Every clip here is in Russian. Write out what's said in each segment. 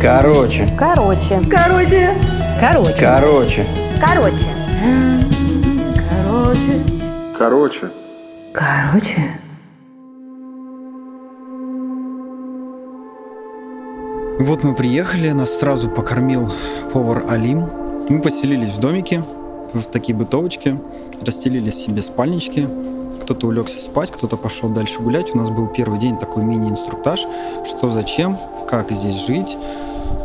Короче. Короче. Короче. Короче. Короче. Короче. Короче. Короче. Короче. Вот мы приехали, нас сразу покормил повар Алим. Мы поселились в домике, в такие бытовочки, расстелили себе спальнички. Кто-то улегся спать, кто-то пошел дальше гулять. У нас был первый день такой мини-инструктаж, что зачем, как здесь жить,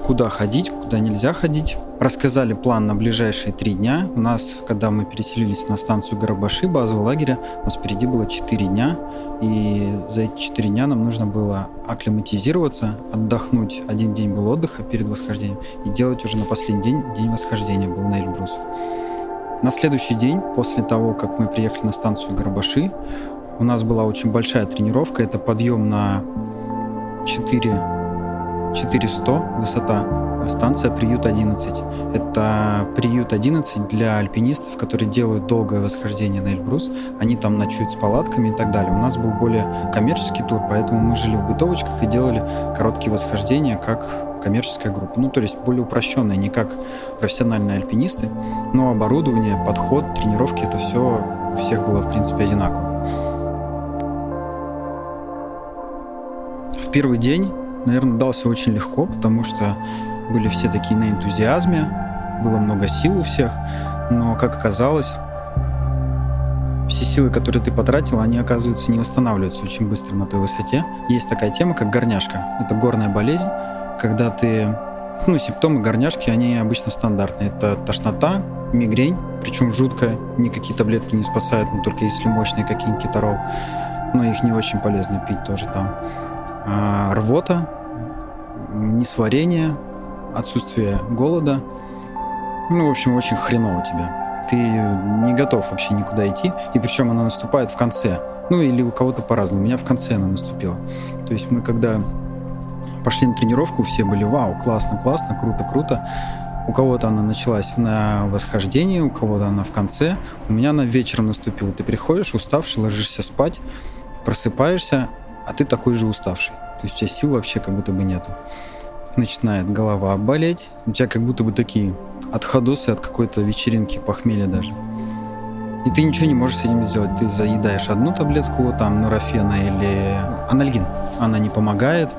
куда ходить, куда нельзя ходить. Рассказали план на ближайшие три дня. У нас, когда мы переселились на станцию Гарабаши, базового лагеря, у нас впереди было четыре дня. И за эти четыре дня нам нужно было акклиматизироваться, отдохнуть. Один день был отдыха перед восхождением. И делать уже на последний день, день восхождения был на Эльбрус. На следующий день, после того, как мы приехали на станцию Гарабаши, у нас была очень большая тренировка. Это подъем на 4, 400 высота, станция «Приют-11». Это «Приют-11» для альпинистов, которые делают долгое восхождение на Эльбрус. Они там ночуют с палатками и так далее. У нас был более коммерческий тур, поэтому мы жили в бытовочках и делали короткие восхождения, как коммерческая группа. Ну, то есть более упрощенные, не как профессиональные альпинисты. Но оборудование, подход, тренировки, это все у всех было, в принципе, одинаково. В первый день, наверное, дался очень легко, потому что были все такие на энтузиазме, было много сил у всех, но, как оказалось, все силы, которые ты потратил, они, оказывается, не восстанавливаются очень быстро на той высоте. Есть такая тема, как горняшка. Это горная болезнь, когда ты... Ну, симптомы горняшки, они обычно стандартные. Это тошнота, мигрень, причем жуткая. Никакие таблетки не спасают, но только если мощные какие-нибудь кетарол. Но их не очень полезно пить тоже там. А, рвота, несварение, отсутствие голода. Ну, в общем, очень хреново тебе. Ты не готов вообще никуда идти. И причем она наступает в конце. Ну, или у кого-то по-разному. У меня в конце она наступила. То есть мы когда пошли на тренировку, все были вау, классно, классно, круто, круто. У кого-то она началась на восхождении, у кого-то она в конце. У меня она вечером наступила. Ты приходишь уставший, ложишься спать, просыпаешься, а ты такой же уставший. То есть у тебя сил вообще как будто бы нету. Начинает голова болеть. У тебя как будто бы такие отходосы от какой-то вечеринки, похмелья даже. И ты ничего не можешь с этим сделать. Ты заедаешь одну таблетку, там, нурофена или анальгин. Она не помогает,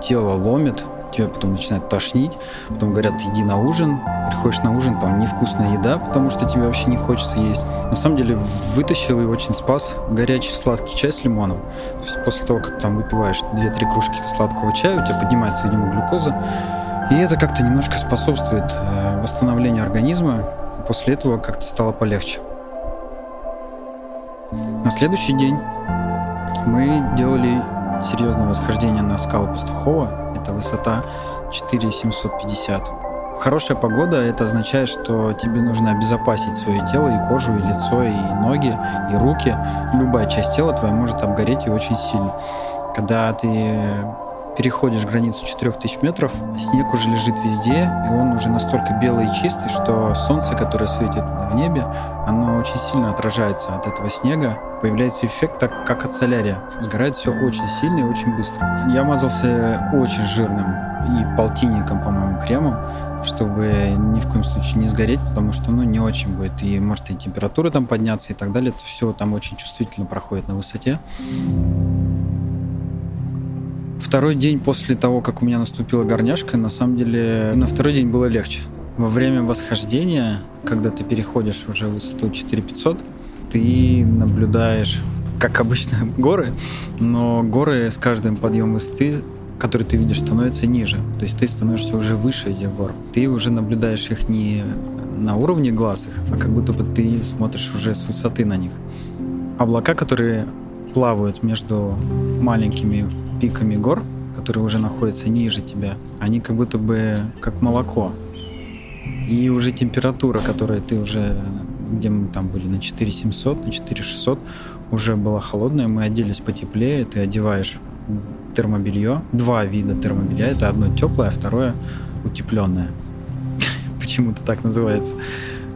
тело ломит, тебя потом начинает тошнить, потом говорят, иди на ужин, приходишь на ужин, там невкусная еда, потому что тебе вообще не хочется есть. На самом деле вытащил и очень спас горячий сладкий чай с лимоном. То есть после того, как там выпиваешь 2-3 кружки сладкого чая, у тебя поднимается, видимо, глюкоза, и это как-то немножко способствует э, восстановлению организма. После этого как-то стало полегче. На следующий день мы делали серьезное восхождение на скалы Пастухова. Это высота 4750. Хорошая погода, это означает, что тебе нужно обезопасить свое тело, и кожу, и лицо, и ноги, и руки. Любая часть тела твоя может обгореть и очень сильно. Когда ты переходишь границу 4000 метров, снег уже лежит везде, и он уже настолько белый и чистый, что солнце, которое светит в небе, оно очень сильно отражается от этого снега. Появляется эффект, так как от солярия. Сгорает все очень сильно и очень быстро. Я мазался очень жирным и полтинником, по-моему, кремом, чтобы ни в коем случае не сгореть, потому что, ну, не очень будет. И может и температура там подняться и так далее. Это все там очень чувствительно проходит на высоте. Второй день после того, как у меня наступила горняшка, на самом деле на второй день было легче. Во время восхождения, когда ты переходишь уже высоту 4500, ты наблюдаешь, как обычно, горы, но горы с каждым подъемом высоты который ты видишь, становится ниже. То есть ты становишься уже выше этих гор. Ты уже наблюдаешь их не на уровне глаз их, а как будто бы ты смотришь уже с высоты на них. Облака, которые плавают между маленькими пиками гор, которые уже находятся ниже тебя, они как будто бы как молоко. И уже температура, которая ты уже, где мы там были, на 4700, на 4600, уже была холодная, мы оделись потеплее, ты одеваешь термобелье, два вида термобелья, это одно теплое, а второе утепленное. Почему-то так называется.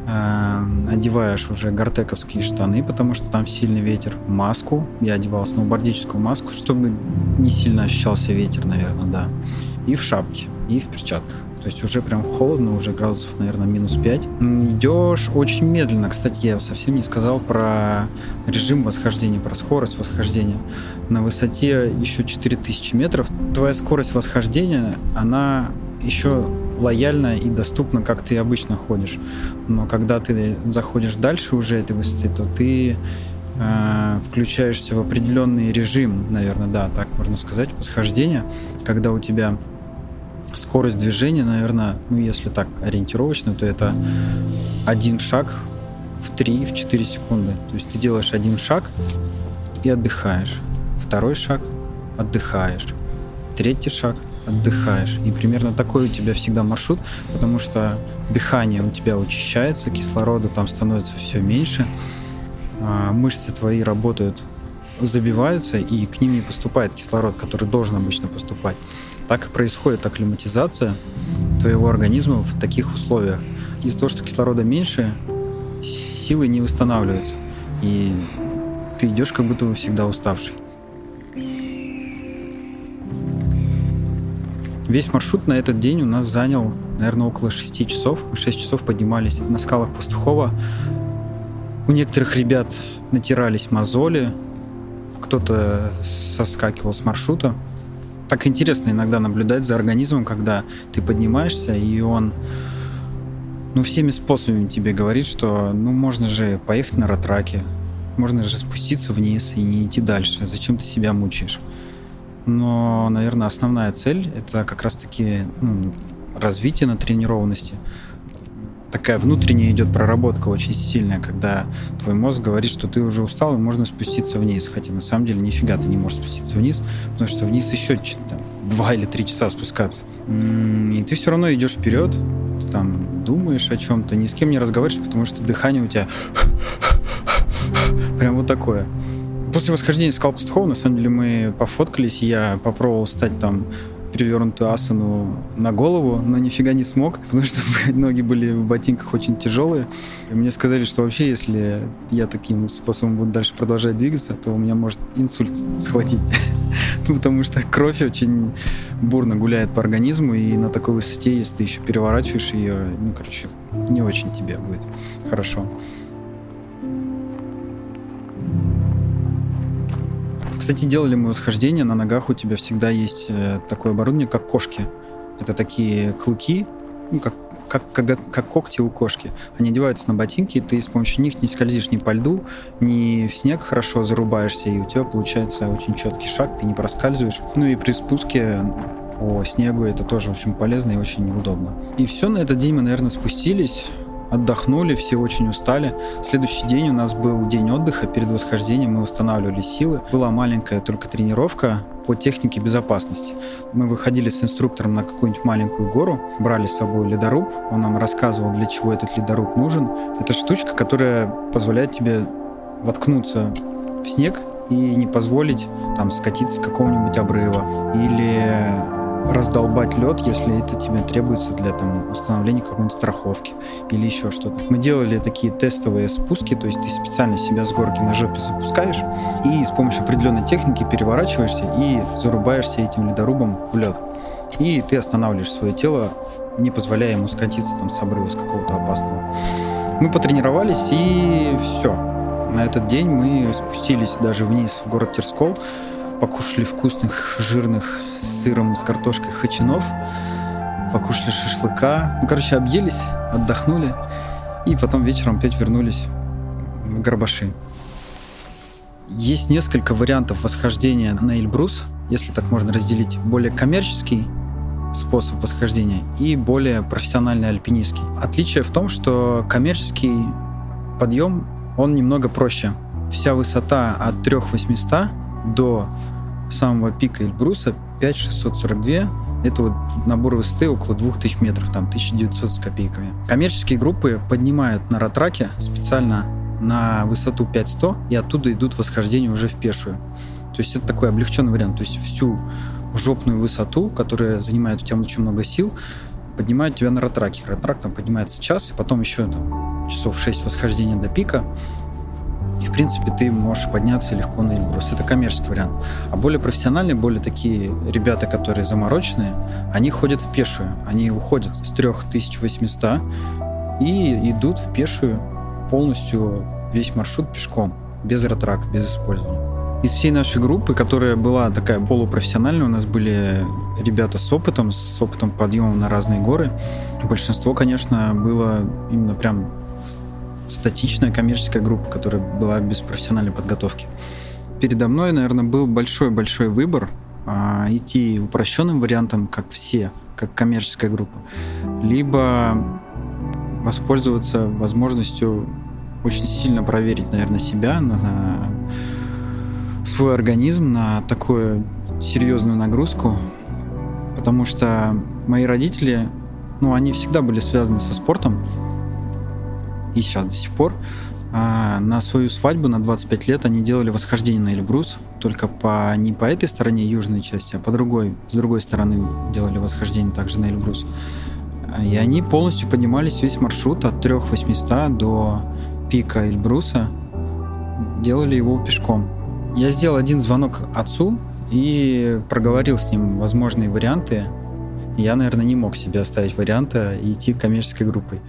Э, одеваешь уже гортековские штаны, потому что там сильный ветер, маску, я одевал сноубордическую маску, чтобы не сильно ощущался ветер, наверное, да, и в шапке, и в перчатках. То есть уже прям холодно, уже градусов, наверное, минус 5. Идешь очень медленно. Кстати, я совсем не сказал про режим восхождения, про скорость восхождения. На высоте еще 4000 метров твоя скорость восхождения, она еще лояльна и доступна, как ты обычно ходишь. Но когда ты заходишь дальше уже этой высоты, то ты э, включаешься в определенный режим, наверное, да, так можно сказать, восхождения, когда у тебя скорость движения, наверное, ну, если так ориентировочно, то это один шаг в 3-4 секунды. То есть ты делаешь один шаг и отдыхаешь. Второй шаг – отдыхаешь. Третий шаг – отдыхаешь. И примерно такой у тебя всегда маршрут, потому что дыхание у тебя учащается, кислорода там становится все меньше, а мышцы твои работают, забиваются, и к ним не поступает кислород, который должен обычно поступать. Так и происходит акклиматизация твоего организма в таких условиях. Из-за того, что кислорода меньше, силы не восстанавливаются. И ты идешь как будто бы всегда уставший. Весь маршрут на этот день у нас занял, наверное, около 6 часов. Мы 6 часов поднимались на скалах Пастухова. У некоторых ребят натирались мозоли, кто-то соскакивал с маршрута так интересно иногда наблюдать за организмом, когда ты поднимаешься, и он ну, всеми способами тебе говорит, что ну, можно же поехать на ратраке, можно же спуститься вниз и не идти дальше. Зачем ты себя мучаешь? Но, наверное, основная цель — это как раз-таки ну, развитие на тренированности — такая внутренняя идет проработка очень сильная, когда твой мозг говорит, что ты уже устал и можно спуститься вниз. Хотя на самом деле нифига ты не можешь спуститься вниз, потому что вниз еще там, два или три часа спускаться. И ты все равно идешь вперед, ты там думаешь о чем-то, ни с кем не разговариваешь, потому что дыхание у тебя прям вот такое. После восхождения скал Пастухова, на самом деле, мы пофоткались, я попробовал стать там перевернутую асану на голову, но нифига не смог, потому что ноги были в ботинках очень тяжелые. И мне сказали, что вообще, если я таким способом буду дальше продолжать двигаться, то у меня может инсульт схватить. Ну, потому что кровь очень бурно гуляет по организму, и на такой высоте, если ты еще переворачиваешь ее, ну, короче, не очень тебе будет хорошо. Кстати, делали мы восхождение, на ногах у тебя всегда есть э, такое оборудование, как кошки. Это такие клыки, ну, как, как, как, как когти у кошки. Они одеваются на ботинки, и ты с помощью них не скользишь ни по льду, ни в снег хорошо зарубаешься, и у тебя получается очень четкий шаг, ты не проскальзываешь. Ну и при спуске по снегу это тоже очень полезно и очень удобно. И все, на этот день мы, наверное, спустились отдохнули, все очень устали. Следующий день у нас был день отдыха. Перед восхождением мы восстанавливали силы. Была маленькая только тренировка по технике безопасности. Мы выходили с инструктором на какую-нибудь маленькую гору, брали с собой ледоруб, он нам рассказывал, для чего этот ледоруб нужен. Это штучка, которая позволяет тебе воткнуться в снег и не позволить там скатиться с какого-нибудь обрыва или раздолбать лед, если это тебе требуется для там, установления какой-нибудь страховки или еще что-то. Мы делали такие тестовые спуски, то есть ты специально себя с горки на жопе запускаешь и с помощью определенной техники переворачиваешься и зарубаешься этим ледорубом в лед. И ты останавливаешь свое тело, не позволяя ему скатиться там с обрыва, с какого-то опасного. Мы потренировались и все. На этот день мы спустились даже вниз в город Терсков, покушали вкусных, жирных с сыром, с картошкой хачинов, покушали шашлыка. Ну, короче, объелись, отдохнули, и потом вечером опять вернулись в Горбаши. Есть несколько вариантов восхождения на Эльбрус, если так можно разделить. Более коммерческий способ восхождения и более профессиональный альпинистский. Отличие в том, что коммерческий подъем, он немного проще. Вся высота от 3800 до самого пика Эльбруса 5642. Это вот набор высоты около 2000 метров, там 1900 с копейками. Коммерческие группы поднимают на ратраке специально на высоту 5100 и оттуда идут восхождения уже в пешую. То есть это такой облегченный вариант. То есть всю жопную высоту, которая занимает у тебя очень много сил, поднимают тебя на ратраке. Ратрак там поднимается час, и потом еще там, часов 6 восхождения до пика. В принципе, ты можешь подняться легко на Эльбрус. Это коммерческий вариант. А более профессиональные, более такие ребята, которые замороченные, они ходят в пешую. Они уходят с 3800 и идут в пешую полностью весь маршрут пешком, без ратрака, без использования. Из всей нашей группы, которая была такая полупрофессиональная, у нас были ребята с опытом, с опытом подъема на разные горы. Большинство, конечно, было именно прям статичная коммерческая группа, которая была без профессиональной подготовки. Передо мной, наверное, был большой-большой выбор а, идти упрощенным вариантом, как все, как коммерческая группа, либо воспользоваться возможностью очень сильно проверить, наверное, себя, на свой организм, на такую серьезную нагрузку, потому что мои родители, ну, они всегда были связаны со спортом, и сейчас до сих пор. А на свою свадьбу на 25 лет они делали восхождение на Эльбрус, только по, не по этой стороне южной части, а по другой, с другой стороны делали восхождение также на Эльбрус. И они полностью поднимались весь маршрут от 3800 до пика Эльбруса, делали его пешком. Я сделал один звонок отцу и проговорил с ним возможные варианты. Я, наверное, не мог себе оставить варианта идти коммерческой группой.